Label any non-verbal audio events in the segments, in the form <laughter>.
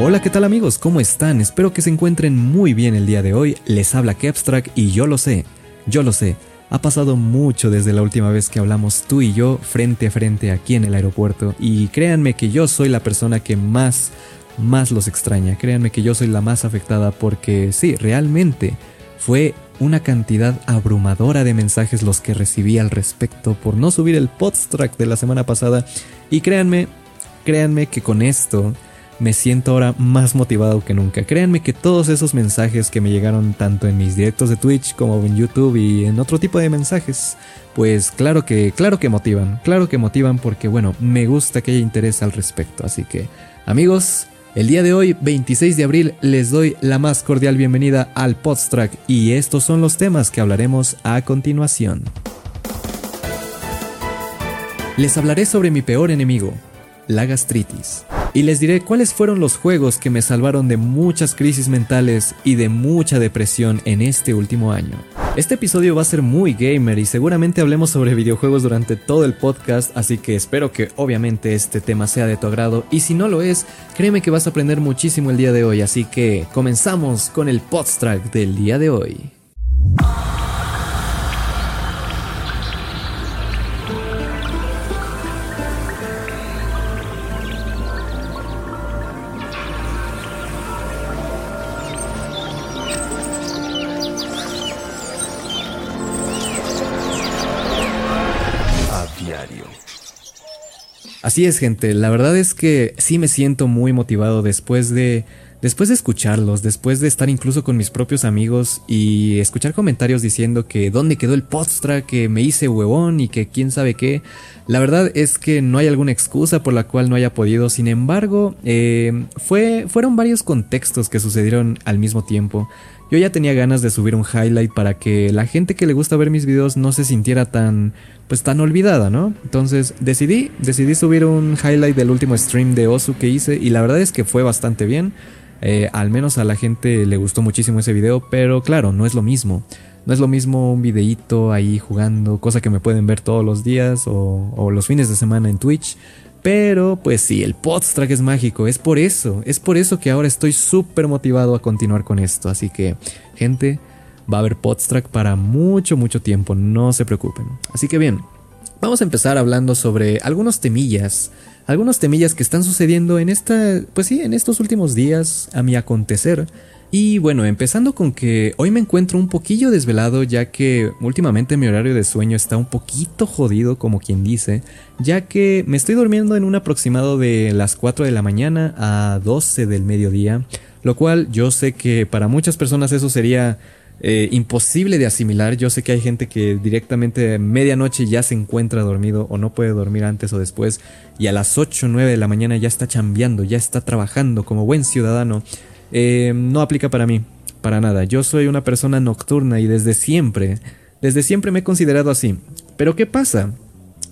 Hola, ¿qué tal amigos? ¿Cómo están? Espero que se encuentren muy bien el día de hoy. Les habla Kepstrack y yo lo sé, yo lo sé. Ha pasado mucho desde la última vez que hablamos tú y yo frente a frente aquí en el aeropuerto y créanme que yo soy la persona que más, más los extraña. Créanme que yo soy la más afectada porque sí, realmente fue una cantidad abrumadora de mensajes los que recibí al respecto por no subir el podstrack de la semana pasada y créanme, créanme que con esto me siento ahora más motivado que nunca. Créanme que todos esos mensajes que me llegaron tanto en mis directos de Twitch como en YouTube y en otro tipo de mensajes, pues claro que, claro que motivan, claro que motivan porque bueno, me gusta que haya interés al respecto. Así que, amigos, el día de hoy, 26 de abril, les doy la más cordial bienvenida al Podstrack y estos son los temas que hablaremos a continuación. Les hablaré sobre mi peor enemigo, la gastritis y les diré cuáles fueron los juegos que me salvaron de muchas crisis mentales y de mucha depresión en este último año. Este episodio va a ser muy gamer y seguramente hablemos sobre videojuegos durante todo el podcast, así que espero que obviamente este tema sea de tu agrado y si no lo es, créeme que vas a aprender muchísimo el día de hoy, así que comenzamos con el podstrack del día de hoy. Así es, gente. La verdad es que sí me siento muy motivado después de. Después de escucharlos, después de estar incluso con mis propios amigos y escuchar comentarios diciendo que dónde quedó el postra, que me hice huevón y que quién sabe qué, la verdad es que no hay alguna excusa por la cual no haya podido. Sin embargo, eh, fue, fueron varios contextos que sucedieron al mismo tiempo. Yo ya tenía ganas de subir un highlight para que la gente que le gusta ver mis videos no se sintiera tan pues tan olvidada, ¿no? Entonces decidí, decidí subir un highlight del último stream de Osu que hice y la verdad es que fue bastante bien. Eh, al menos a la gente le gustó muchísimo ese video, pero claro, no es lo mismo. No es lo mismo un videíto ahí jugando, cosa que me pueden ver todos los días o, o los fines de semana en Twitch. Pero pues sí, el podstrack es mágico, es por eso, es por eso que ahora estoy súper motivado a continuar con esto. Así que, gente, va a haber podstrack para mucho, mucho tiempo, no se preocupen. Así que bien, vamos a empezar hablando sobre algunos temillas, algunos temillas que están sucediendo en esta, pues sí, en estos últimos días a mi acontecer. Y bueno, empezando con que hoy me encuentro un poquillo desvelado ya que últimamente mi horario de sueño está un poquito jodido como quien dice, ya que me estoy durmiendo en un aproximado de las 4 de la mañana a 12 del mediodía, lo cual yo sé que para muchas personas eso sería eh, imposible de asimilar. Yo sé que hay gente que directamente medianoche ya se encuentra dormido o no puede dormir antes o después y a las 8 o 9 de la mañana ya está chambeando, ya está trabajando como buen ciudadano. Eh, no aplica para mí, para nada. Yo soy una persona nocturna y desde siempre, desde siempre me he considerado así. Pero ¿qué pasa?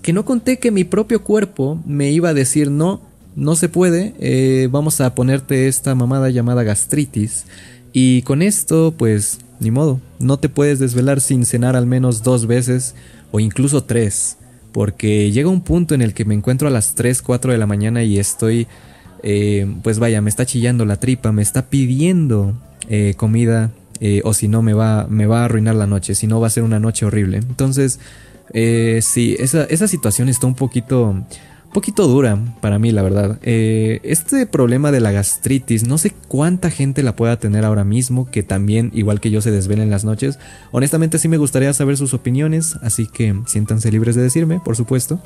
Que no conté que mi propio cuerpo me iba a decir no, no se puede, eh, vamos a ponerte esta mamada llamada gastritis. Y con esto, pues, ni modo, no te puedes desvelar sin cenar al menos dos veces o incluso tres. Porque llega un punto en el que me encuentro a las 3, 4 de la mañana y estoy eh, pues vaya, me está chillando la tripa, me está pidiendo eh, comida, eh, o si no me va, me va a arruinar la noche, si no va a ser una noche horrible. Entonces, sí, esa, esa situación está un poquito, poquito dura para mí, la verdad. este problema de la gastritis, no sé cuánta gente la pueda tener ahora mismo, que también, igual que yo, se desvela en las noches. Honestamente, sí me gustaría saber sus opiniones, así que siéntanse libres de decirme, por supuesto.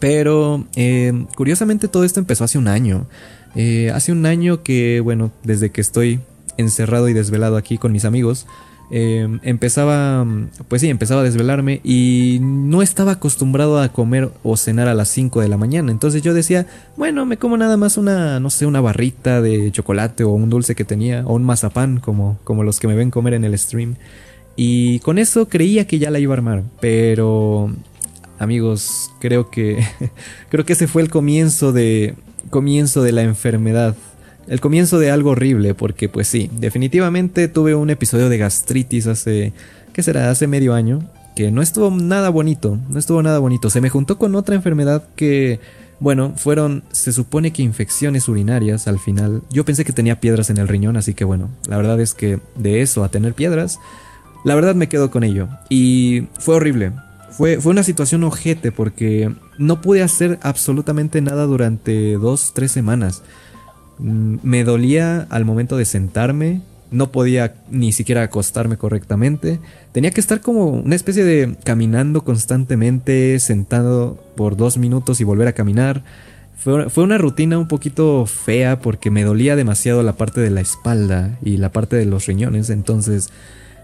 Pero eh, curiosamente todo esto empezó hace un año. Eh, hace un año que, bueno, desde que estoy encerrado y desvelado aquí con mis amigos, eh, empezaba, pues sí, empezaba a desvelarme y no estaba acostumbrado a comer o cenar a las 5 de la mañana. Entonces yo decía, bueno, me como nada más una, no sé, una barrita de chocolate o un dulce que tenía, o un mazapán como, como los que me ven comer en el stream. Y con eso creía que ya la iba a armar, pero amigos, creo que <laughs> creo que ese fue el comienzo de comienzo de la enfermedad. El comienzo de algo horrible, porque pues sí, definitivamente tuve un episodio de gastritis hace, ¿qué será? Hace medio año, que no estuvo nada bonito, no estuvo nada bonito. Se me juntó con otra enfermedad que Bueno, fueron, se supone que infecciones urinarias al final. Yo pensé que tenía piedras en el riñón, así que bueno, la verdad es que de eso a tener piedras, la verdad me quedo con ello. Y fue horrible. Fue, fue una situación ojete porque no pude hacer absolutamente nada durante dos, tres semanas. Mm, me dolía al momento de sentarme, no podía ni siquiera acostarme correctamente. Tenía que estar como una especie de caminando constantemente, sentado por dos minutos y volver a caminar. Fue, fue, una rutina un poquito fea porque me dolía demasiado la parte de la espalda y la parte de los riñones. Entonces,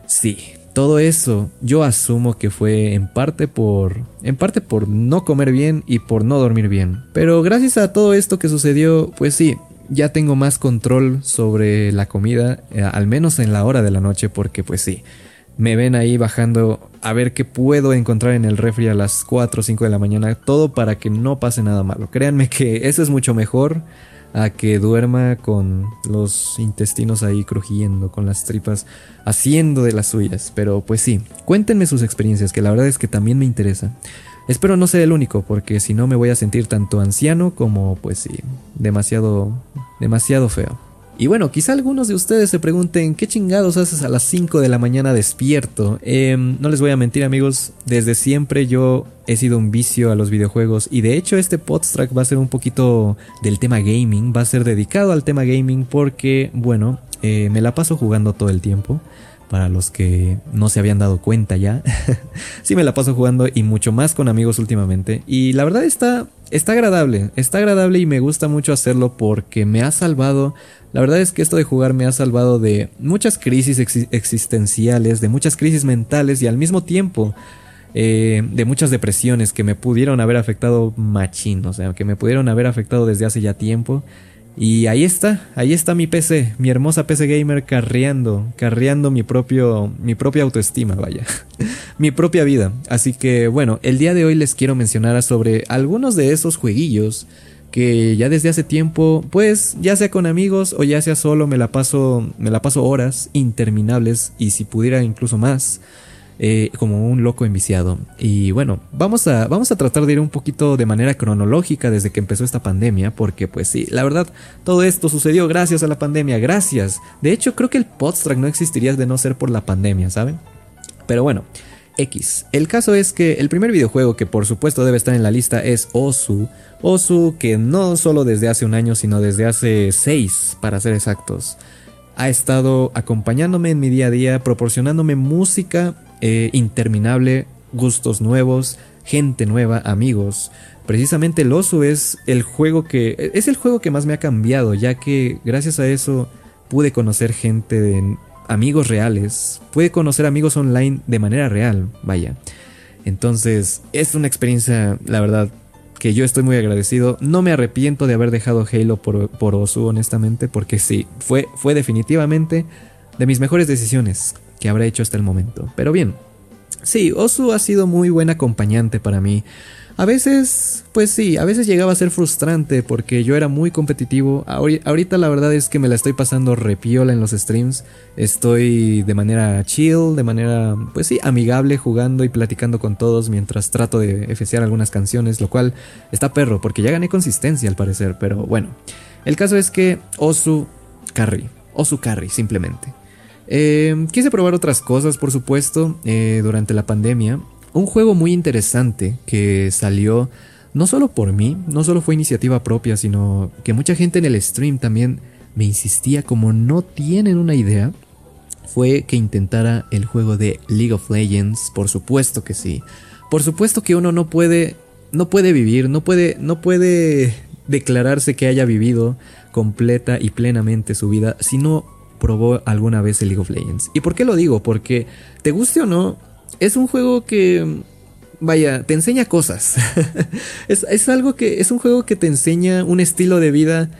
sí, todo eso yo asumo que fue en parte por en parte por no comer bien y por no dormir bien. Pero gracias a todo esto que sucedió, pues sí, ya tengo más control sobre la comida, eh, al menos en la hora de la noche, porque pues sí, me ven ahí bajando a ver qué puedo encontrar en el refri a las 4 o 5 de la mañana, todo para que no pase nada malo. Créanme que eso es mucho mejor a que duerma con los intestinos ahí crujiendo, con las tripas haciendo de las suyas. Pero pues sí, cuéntenme sus experiencias, que la verdad es que también me interesa. Espero no ser el único, porque si no me voy a sentir tanto anciano como, pues sí, demasiado, demasiado feo. Y bueno, quizá algunos de ustedes se pregunten, ¿qué chingados haces a las 5 de la mañana despierto? Em, no les voy a mentir amigos, desde siempre yo he sido un vicio a los videojuegos y de hecho este podstrack va a ser un poquito del tema gaming, va a ser dedicado al tema gaming porque, bueno, eh, me la paso jugando todo el tiempo para los que no se habían dado cuenta ya. <laughs> sí me la paso jugando y mucho más con amigos últimamente. Y la verdad está, está agradable, está agradable y me gusta mucho hacerlo porque me ha salvado. La verdad es que esto de jugar me ha salvado de muchas crisis existenciales, de muchas crisis mentales y al mismo tiempo eh, de muchas depresiones que me pudieron haber afectado machín, o sea, que me pudieron haber afectado desde hace ya tiempo. Y ahí está, ahí está mi PC, mi hermosa PC gamer carreando, carreando mi propio, mi propia autoestima, vaya, <laughs> mi propia vida. Así que bueno, el día de hoy les quiero mencionar sobre algunos de esos jueguillos que ya desde hace tiempo, pues ya sea con amigos o ya sea solo, me la paso, me la paso horas interminables y si pudiera incluso más eh, como un loco enviciado. Y bueno, vamos a, vamos a tratar de ir un poquito de manera cronológica desde que empezó esta pandemia, porque pues sí, la verdad, todo esto sucedió gracias a la pandemia, gracias. De hecho, creo que el Podstrack no existiría de no ser por la pandemia, ¿saben? Pero bueno. X. El caso es que el primer videojuego que por supuesto debe estar en la lista es Osu. Osu que no solo desde hace un año, sino desde hace seis, para ser exactos, ha estado acompañándome en mi día a día, proporcionándome música eh, interminable, gustos nuevos, gente nueva, amigos. Precisamente el oso es el juego que es el juego que más me ha cambiado, ya que gracias a eso pude conocer gente de amigos reales, pude conocer amigos online de manera real, vaya. Entonces, es una experiencia, la verdad, que yo estoy muy agradecido. No me arrepiento de haber dejado Halo por, por Osu, honestamente, porque sí, fue, fue definitivamente de mis mejores decisiones que habré hecho hasta el momento. Pero bien, sí, Osu ha sido muy buen acompañante para mí. A veces, pues sí, a veces llegaba a ser frustrante porque yo era muy competitivo. Ahorita la verdad es que me la estoy pasando repiola en los streams. Estoy de manera chill, de manera, pues sí, amigable jugando y platicando con todos mientras trato de efeciar algunas canciones, lo cual está perro porque ya gané consistencia al parecer. Pero bueno, el caso es que Osu Carry, Osu Carry simplemente. Eh, quise probar otras cosas, por supuesto, eh, durante la pandemia. Un juego muy interesante que salió no solo por mí, no solo fue iniciativa propia, sino que mucha gente en el stream también me insistía como no tienen una idea, fue que intentara el juego de League of Legends, por supuesto que sí. Por supuesto que uno no puede no puede vivir, no puede no puede declararse que haya vivido completa y plenamente su vida si no probó alguna vez el League of Legends. ¿Y por qué lo digo? Porque, te guste o no, es un juego que, vaya, te enseña cosas. <laughs> es, algo que, es un juego que te enseña un estilo de vida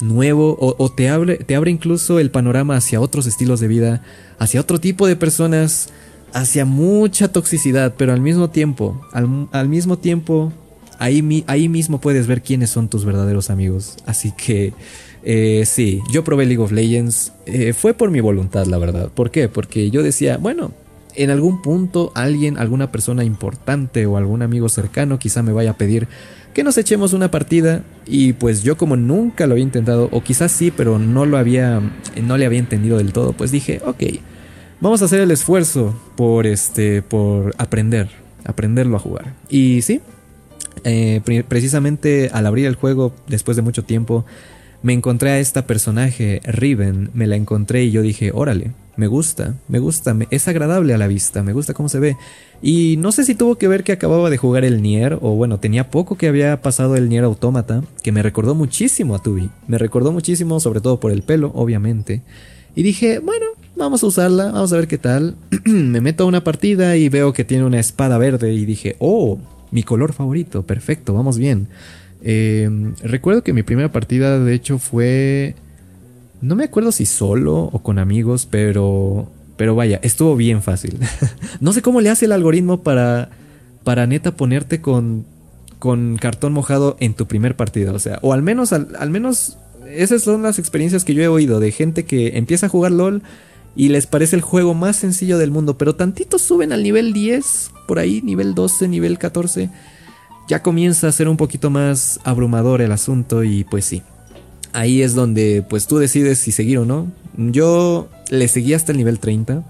nuevo o, te, abre, te abre incluso el panorama hacia otros estilos de vida, hacia otro tipo de personas, hacia mucha toxicidad, pero al mismo tiempo, al, mismo tiempo, ahí, ahí mismo puedes ver quiénes son tus verdaderos amigos. Así que eh, sí, yo probé League of Legends. Eh, fue por mi voluntad, la verdad. ¿Por qué? Porque yo decía, bueno, en algún punto alguien, alguna persona importante o algún amigo cercano quizá me vaya a pedir que nos echemos una partida y pues yo como nunca lo había intentado o quizás sí, pero no lo había no le había entendido del todo, pues dije, ok, vamos a hacer el esfuerzo por este por aprender, aprenderlo a jugar. Y sí, eh, precisamente al abrir el juego después de mucho tiempo me encontré a esta personaje, Riven, me la encontré y yo dije, órale, me gusta, me gusta, es agradable a la vista, me gusta cómo se ve. Y no sé si tuvo que ver que acababa de jugar el Nier, o bueno, tenía poco que había pasado el Nier Automata, que me recordó muchísimo a Tubi. Me recordó muchísimo, sobre todo por el pelo, obviamente. Y dije, bueno, vamos a usarla, vamos a ver qué tal. <clears throat> me meto a una partida y veo que tiene una espada verde y dije, oh, mi color favorito, perfecto, vamos bien. Em, recuerdo que mi primera partida, de hecho, fue no me acuerdo si solo o con amigos, pero. Pero vaya, estuvo bien fácil. <laughs> no sé cómo le hace el algoritmo para. Para neta ponerte con. Con cartón mojado en tu primer partido. O sea, o al menos. Al, menos. Esas son las experiencias que yo he oído de gente que empieza a jugar LOL y les parece el juego más sencillo del mundo, pero tantitos suben al nivel 10, por ahí, nivel 12, nivel 14, ya comienza a ser un poquito más abrumador el asunto y pues sí, ahí es donde pues tú decides si seguir o no. Yo le seguí hasta el nivel 30,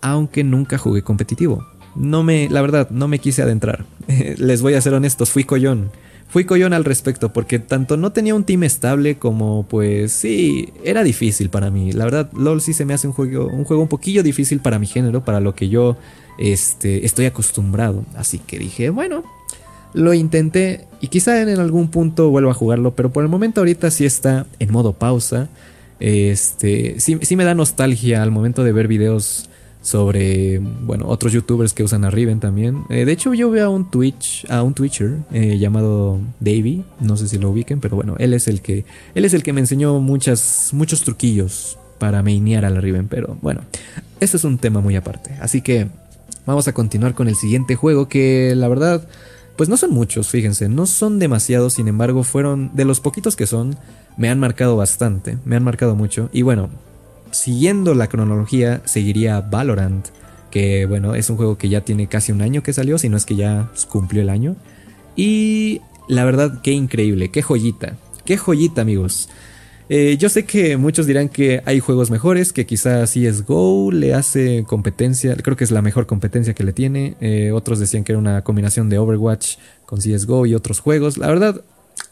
aunque nunca jugué competitivo. No me, la verdad, no me quise adentrar. <laughs> Les voy a ser honestos, fui collón. Fui collón al respecto porque tanto no tenía un team estable como pues sí, era difícil para mí. La verdad, LOL sí se me hace un juego un juego un poquillo difícil para mi género, para lo que yo este, estoy acostumbrado. Así que dije, bueno, lo intenté y quizá en algún punto vuelva a jugarlo, pero por el momento ahorita sí está en modo pausa. Este, sí, me da nostalgia al momento de ver videos sobre, bueno, otros youtubers que usan a Riven también. Eh, de hecho, yo veo a un Twitch, a un Twitcher eh, llamado Davey, no sé si lo ubiquen, pero bueno, él es el que, él es el que me enseñó muchas, muchos truquillos para mainear a la Riven, pero bueno, este es un tema muy aparte. Así que vamos a continuar con el siguiente juego que la verdad pues no son muchos, fíjense, no son demasiados, sin embargo fueron, de los poquitos que son, me han marcado bastante, me han marcado mucho. Y bueno, siguiendo la cronología, seguiría Valorant, que bueno, es un juego que ya tiene casi un año que salió, si no es que ya cumplió el año. Y la verdad, qué increíble, qué joyita, qué joyita amigos. Eh, yo sé que muchos dirán que hay juegos mejores, que quizás CSGO le hace competencia, creo que es la mejor competencia que le tiene. Eh, otros decían que era una combinación de Overwatch con CSGO y otros juegos. La verdad,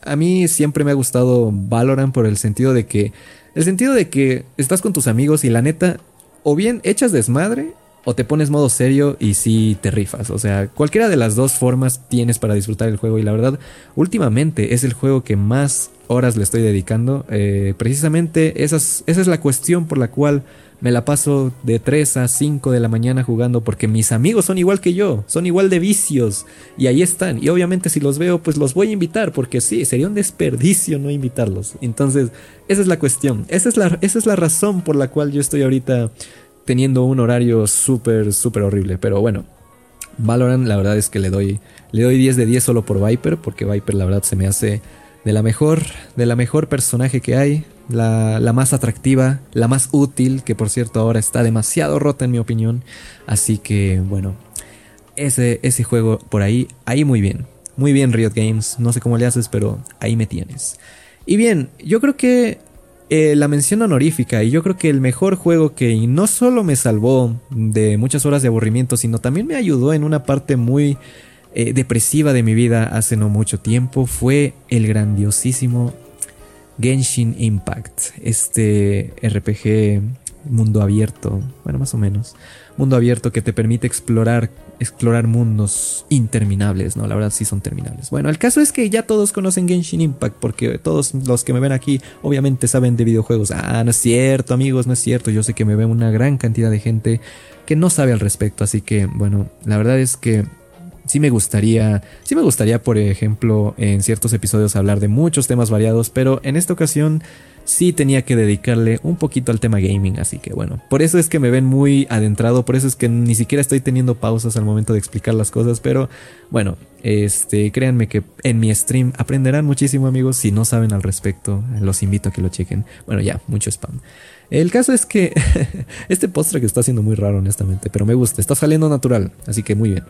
a mí siempre me ha gustado Valorant por el sentido de que, el sentido de que estás con tus amigos y la neta, o bien echas desmadre o te pones modo serio y sí te rifas. O sea, cualquiera de las dos formas tienes para disfrutar el juego. Y la verdad, últimamente es el juego que más horas le estoy dedicando. Eh, precisamente esa es la cuestión por la cual me la paso de 3 a 5 de la mañana jugando porque mis amigos son igual que yo, son igual de vicios y ahí están. Y obviamente si los veo pues los voy a invitar porque sí, sería un desperdicio no invitarlos. Entonces esa es la cuestión, esa es la, esa es la razón por la cual yo estoy ahorita teniendo un horario súper, súper horrible. Pero bueno, Valorant la verdad es que le doy, le doy 10 de 10 solo por Viper porque Viper la verdad se me hace de la mejor, de la mejor personaje que hay, la, la, más atractiva, la más útil, que por cierto ahora está demasiado rota en mi opinión. Así que bueno, ese, ese juego por ahí, ahí muy bien. Muy bien Riot Games, no sé cómo le haces, pero ahí me tienes. Y bien, yo creo que eh, la mención honorífica, y yo creo que el mejor juego que no solo me salvó de muchas horas de aburrimiento, sino también me ayudó en una parte muy eh, depresiva de mi vida hace no mucho tiempo fue el grandiosísimo Genshin Impact, este RPG mundo abierto, bueno, más o menos, mundo abierto que te permite explorar explorar mundos interminables, ¿no? La verdad sí son terminables. Bueno, el caso es que ya todos conocen Genshin Impact porque todos los que me ven aquí obviamente saben de videojuegos. Ah, no es cierto, amigos, no es cierto. Yo sé que me ve una gran cantidad de gente que no sabe al respecto, así que bueno, la verdad es que sí me gustaría, sí me gustaría, por ejemplo, en ciertos episodios hablar de muchos temas variados, pero en esta ocasión sí tenía que dedicarle un poquito al tema gaming, así que bueno, por eso es que me ven muy adentrado, por eso es que ni siquiera estoy teniendo pausas al momento de explicar las cosas, pero bueno, este, créanme que en mi stream aprenderán muchísimo amigos, si no saben al respecto, los invito a que lo chequen. Bueno, ya, mucho spam. El caso es que <laughs> este postre que está haciendo muy raro honestamente, pero me gusta, está saliendo natural, así que muy bien.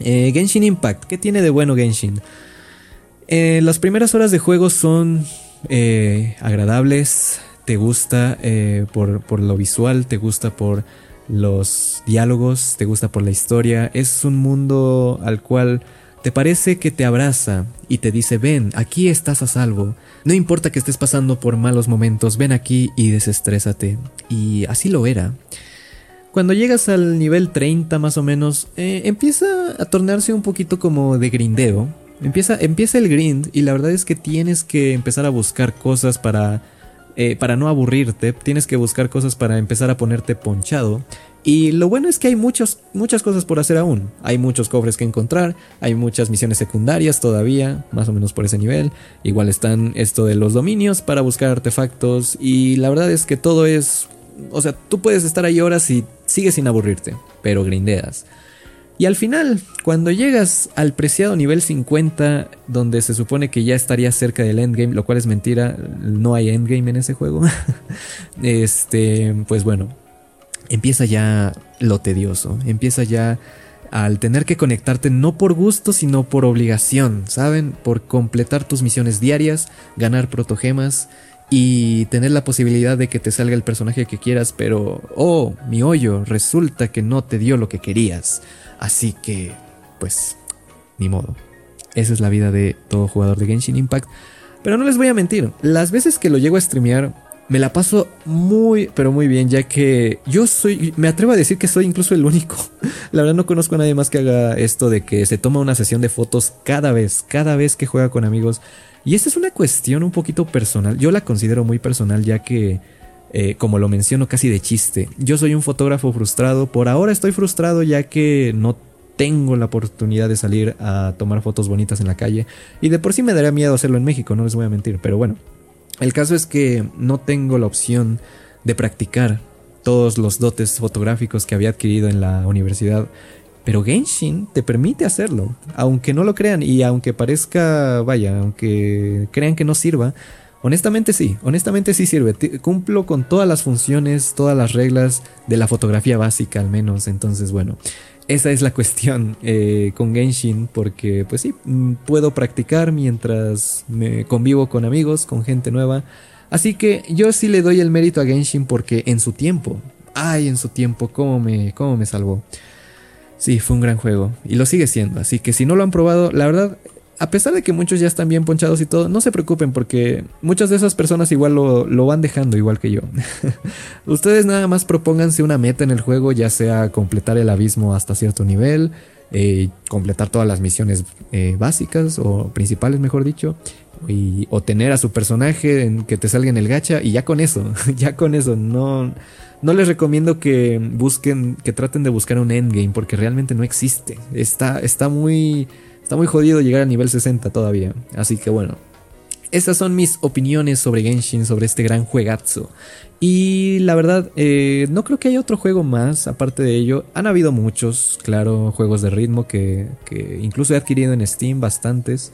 Eh, Genshin Impact, ¿qué tiene de bueno Genshin? Eh, las primeras horas de juego son eh, agradables, te gusta eh, por, lo visual, te gusta por los diálogos, te gusta por la historia. Es un mundo al cual te parece que te abraza y te dice, ven, aquí estás a salvo. No importa que estés pasando por malos momentos, ven aquí y desestrésate. Y así lo era. Cuando llegas al nivel 30 más o menos, eh, empieza a tornarse un poquito como de grindeo. Empieza, empieza el grind y la verdad es que tienes que empezar a buscar cosas para, eh, para no aburrirte. Tienes que buscar cosas para empezar a ponerte ponchado. Y lo bueno es que hay muchas cosas por hacer aún. Hay muchos cofres que encontrar, hay muchas misiones secundarias todavía, más o menos por ese nivel. Igual están esto de los dominios para buscar artefactos. Y la verdad es que todo es... O sea, tú puedes estar ahí horas y sigues sin aburrirte, pero grindeas. Y al final, cuando llegas al preciado nivel 50, donde se supone que ya estaría cerca del endgame, lo cual es mentira, no hay endgame en ese juego. <laughs> este, pues bueno, empieza ya lo tedioso, empieza ya al tener que conectarte no por gusto, sino por obligación, ¿saben? Por completar tus misiones diarias, ganar protogemas y tener la posibilidad de que te salga el personaje que quieras, pero, oh, mi hoyo, resulta que no te dio lo que querías. Así que, pues, ni modo. Esa es la vida de todo jugador de Genshin Impact. Pero no les voy a mentir, las veces que lo llego a streamear, me la paso muy, pero muy bien, ya que yo soy, me atrevo a decir que soy incluso el único. <laughs> La verdad no conozco a nadie más que haga esto de que se toma una sesión de fotos cada vez, cada vez que juega con amigos. Y esta es una cuestión un poquito personal, yo la considero muy personal, ya que eh, como lo menciono casi de chiste. Yo soy un fotógrafo frustrado, por ahora estoy frustrado ya que no tengo la oportunidad de salir a tomar fotos bonitas en la calle y de por sí me daría miedo hacerlo en México, no les voy a mentir, pero bueno, el caso es que no tengo la opción de practicar todos los dotes fotográficos que había adquirido en la universidad. Pero Genshin te permite hacerlo, aunque no lo crean y aunque parezca, vaya, aunque crean que no sirva, Honestamente sí, honestamente sí sirve. cumplo con todas las funciones, todas las reglas de la fotografía básica al menos. Entonces, bueno, esa es la <laughs> cuestión eh, con Genshin porque pues sí, mm, puedo practicar mientras me convivo con amigos, con gente nueva. Así que yo sí le doy el mérito a Genshin porque en su tiempo, ay, en su tiempo, cómo me, cómo me salvó. Sí, fue un gran juego y lo sigue siendo. Así que si no lo han probado, la verdad a pesar de que muchos ya están bien ponchados y todo, no se preocupen porque muchas de esas personas igual lo, van dejando igual que yo. <laughs> Ustedes nada más propónganse una meta en el juego, ya sea completar el abismo hasta cierto nivel, eh, completar todas las misiones eh, básicas o principales, mejor dicho, o tener a su personaje en, que te salga en el gacha y ya con eso, <laughs> ya con eso, no, no les recomiendo que busquen, que traten de buscar un endgame porque realmente no existe. Está, está muy Está muy jodido llegar a nivel 60 todavía. Así que bueno. Estas son mis opiniones sobre Genshin, sobre este gran juegazo. Y la verdad, eh, no creo que haya otro juego más aparte de ello. Han habido muchos, claro, juegos de ritmo que, que incluso he adquirido en Steam, bastantes.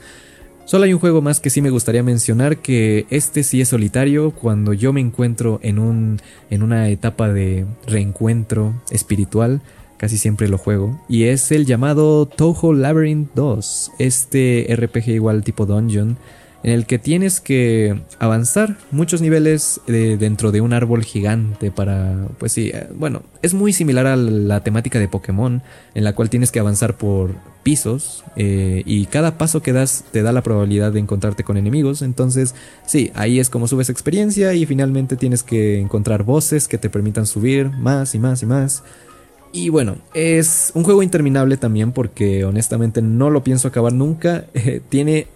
Solo hay un juego más que sí me gustaría mencionar, que este sí es solitario, cuando yo me encuentro en, un, en una etapa de reencuentro espiritual casi siempre lo juego, y es el llamado Toho Labyrinth 2, este RPG igual tipo dungeon, en el que tienes que avanzar muchos niveles eh, dentro de un árbol gigante para, pues sí, eh, bueno, es muy similar a la temática de Pokémon, en la cual tienes que avanzar por pisos eh, y cada paso que das te da la probabilidad de encontrarte con enemigos, entonces sí, ahí es como subes experiencia y finalmente tienes que encontrar voces que te permitan subir más y más y más. Y bueno, es un juego interminable también porque honestamente no lo pienso acabar nunca. <laughs> tiene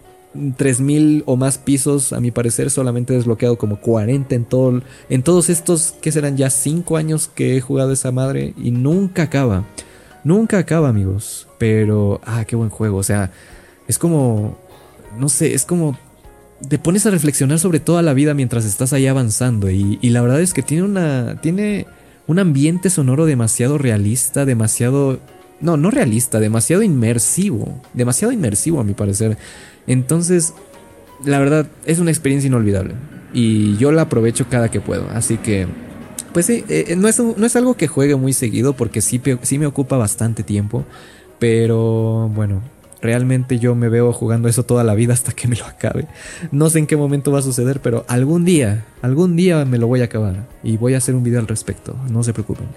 3000 o más pisos, a mi parecer, solamente he desbloqueado como 40 en, todo, en todos estos, que serán ya 5 años que he jugado esa madre y nunca acaba. Nunca acaba, amigos. Pero, ah, qué buen juego. O sea, es como, no sé, es como te pones a reflexionar sobre toda la vida mientras estás ahí avanzando y, y la verdad es que tiene una... Tiene un ambiente sonoro demasiado realista, demasiado... No, no realista, demasiado inmersivo. Demasiado inmersivo a mi parecer. Entonces, la verdad, es una experiencia inolvidable. Y yo la aprovecho cada que puedo. Así que, pues sí, eh, no, es, no, es, algo que juegue muy seguido porque sí, sí me ocupa bastante tiempo. Pero bueno, realmente yo me veo jugando eso toda la vida hasta que me lo acabe. No sé en qué momento va a suceder, pero algún día, algún día me lo voy a acabar. Y voy a hacer un video al respecto, no se preocupen.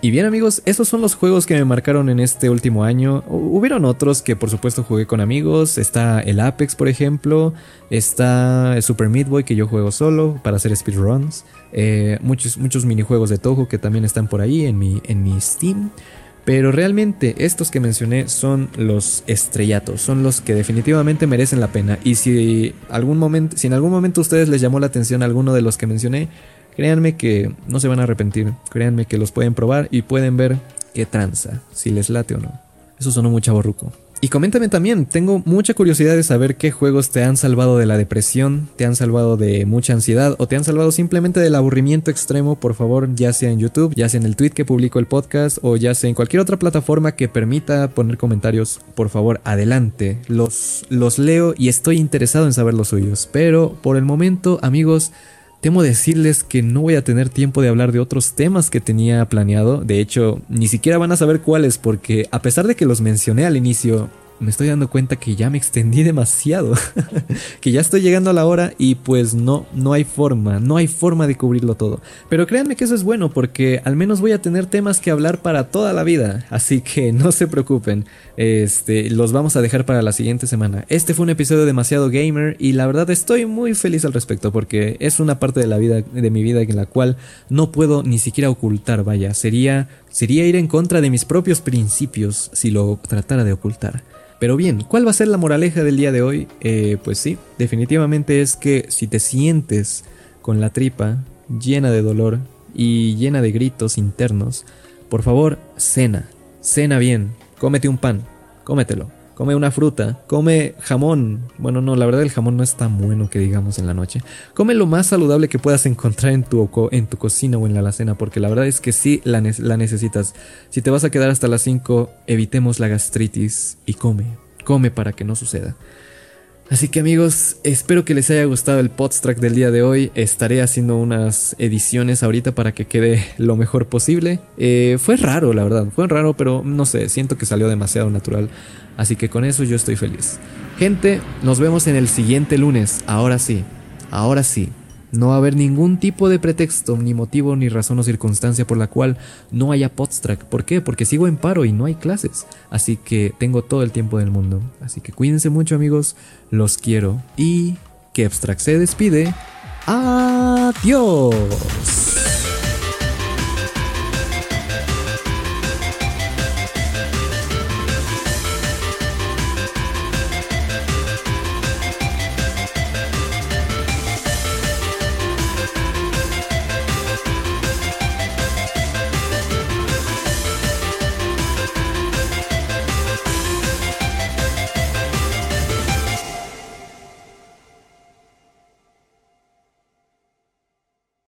Y bien amigos, esos son los juegos que me marcaron en este último año. Hubieron otros que por supuesto jugué con amigos. Está el Apex por ejemplo. Está Super Meat Boy que yo juego solo para hacer speedruns. Eh, muchos, muchos minijuegos de Toho que también están por ahí en mi, en mi Steam. Pero realmente estos que mencioné son los estrellatos, son los que definitivamente merecen la pena. Y si, algún momento, si en algún momento a ustedes les llamó la atención alguno de los que mencioné, Créanme que no se van a arrepentir. Créanme que los pueden probar y pueden ver qué tranza, si les late o no. Eso sonó muy chaborruco. Y coméntame también, tengo mucha curiosidad de saber qué juegos te han salvado de la depresión, te han salvado de mucha ansiedad o te han salvado simplemente del aburrimiento extremo, por favor, ya sea en YouTube, ya sea en el tweet que publico el podcast o ya sea en cualquier otra plataforma que permita poner comentarios, por favor, adelante. Los, los leo y estoy interesado en saber los suyos. Pero por el momento, amigos, Temo decirles que no voy a tener tiempo de hablar de otros temas que tenía planeado. De hecho, ni siquiera van a saber cuáles porque a pesar de que los mencioné al inicio, me estoy dando cuenta que ya me extendí <laughs> demasiado, <laughs> que ya estoy llegando a la hora y pues no, no hay forma, no hay forma de cubrirlo todo. Pero créanme que eso es bueno porque al menos voy a tener temas que hablar para toda la vida, así que <laughs> no se preocupen, este, los vamos a dejar para la siguiente semana. Este fue un episodio demasiado gamer y la verdad estoy muy feliz al respecto porque es una parte de la vida, de mi vida en la cual no puedo ni siquiera ocultar, vaya, sería, sería ir en contra de mis propios principios si lo tratara de ocultar. Pero bien, ¿cuál va a ser la moraleja del día de hoy? Eh, pues sí, definitivamente es que si te sientes con la tripa llena de dolor y llena de gritos internos, por favor, cena, cena bien, cómete un pan, cómetelo come una fruta, come jamón. Bueno, no, la verdad el jamón no es tan bueno que digamos en la noche. Come lo más saludable que puedas encontrar en tu, en tu cocina o en la alacena, porque la verdad es que sí la, la necesitas. Si te vas a quedar hasta las 5, evitemos la gastritis y come, come para que no suceda. Así que amigos, espero que les haya gustado el podstrack del día de hoy. Estaré haciendo unas ediciones ahorita para que quede lo mejor posible. Eh, fue raro, la verdad, fue raro, pero no sé, siento que salió demasiado natural. Así que con eso yo estoy feliz. Gente, nos vemos en el siguiente lunes. Ahora sí, ahora sí. No va a haber ningún tipo de pretexto, ni motivo, ni razón o circunstancia por la cual no haya podstrack. ¿Por qué? Porque sigo en paro y no hay clases. Así que tengo todo el tiempo del mundo. Así que cuídense mucho amigos, los quiero. Y que Abstract se despide. Adiós.